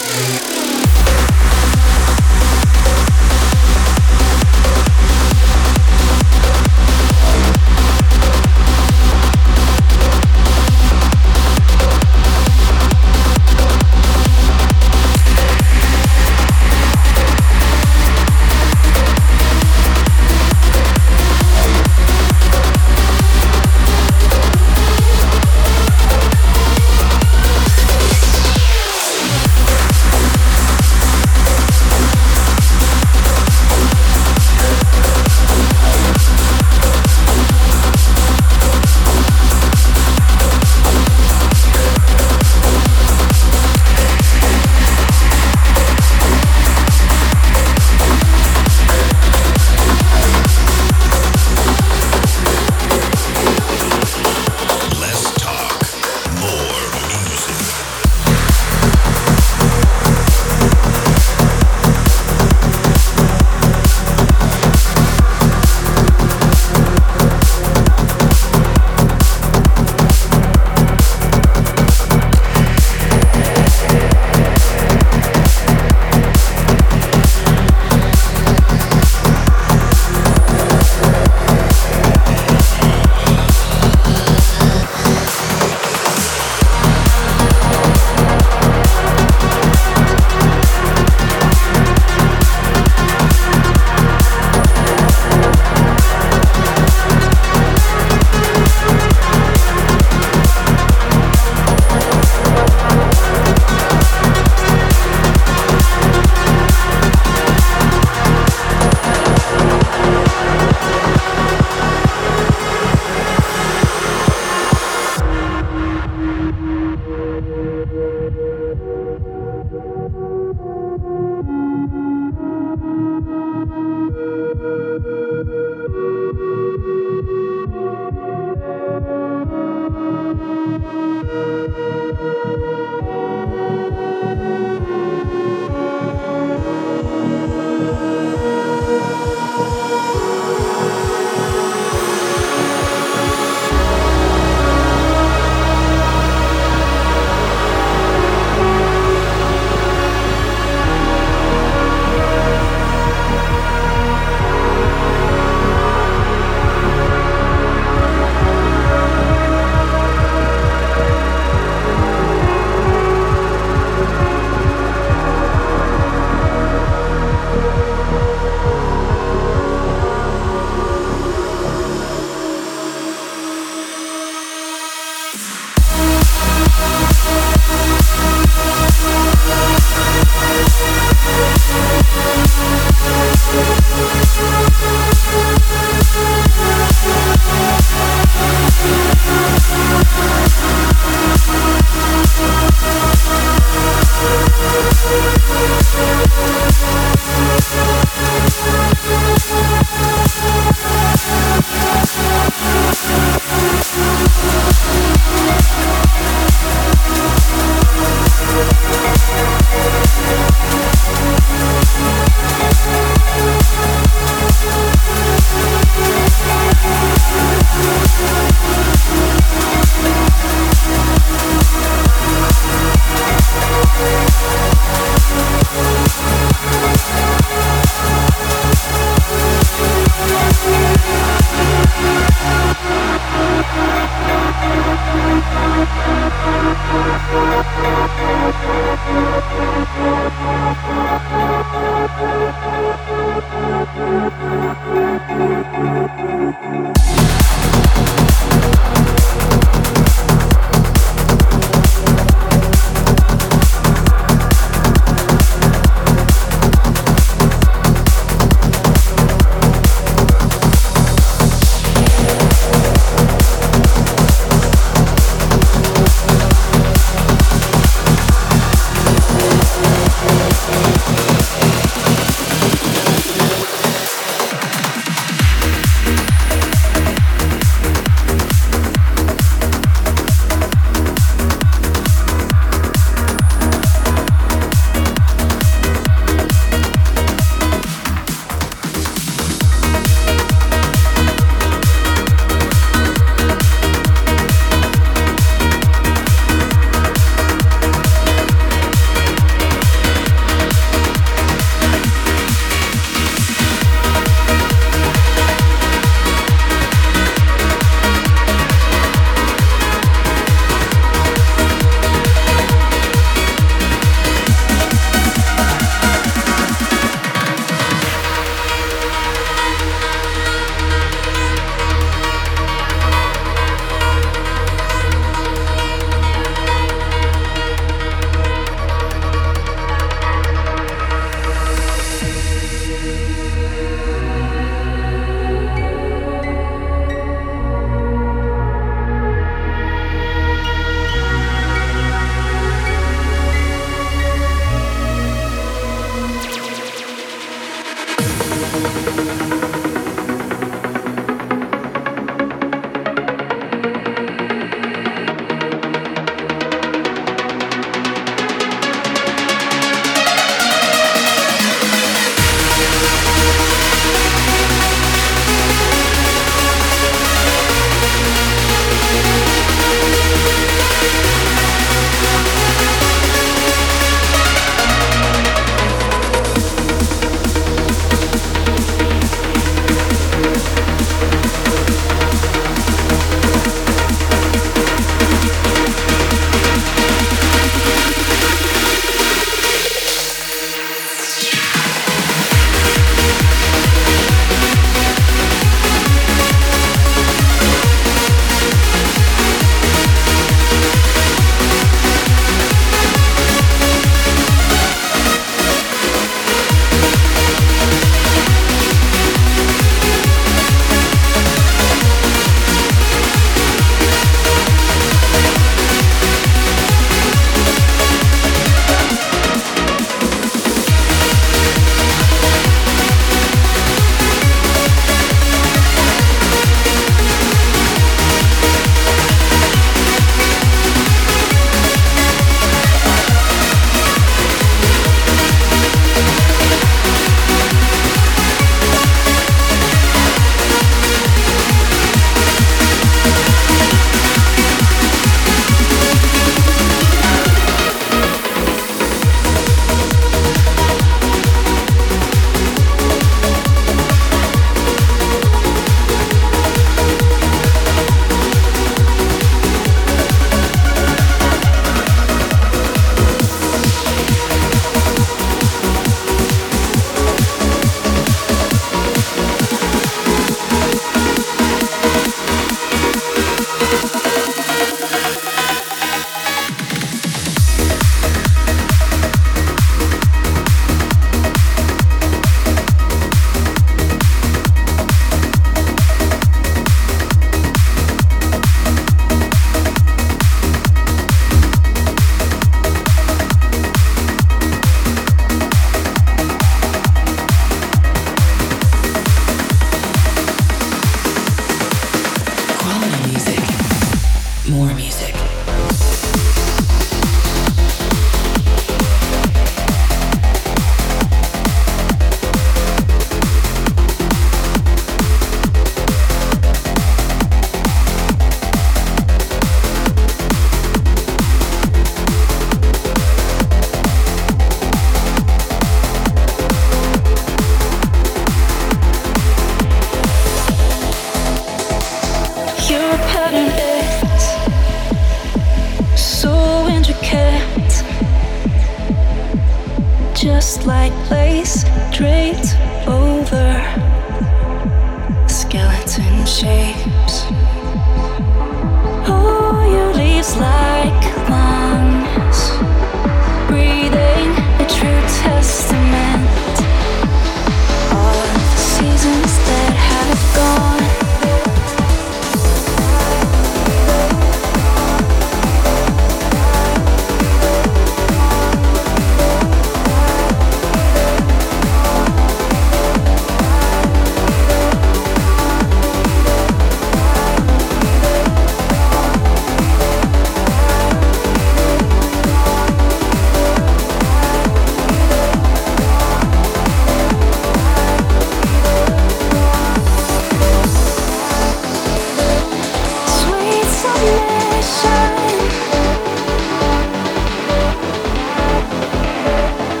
Yeah.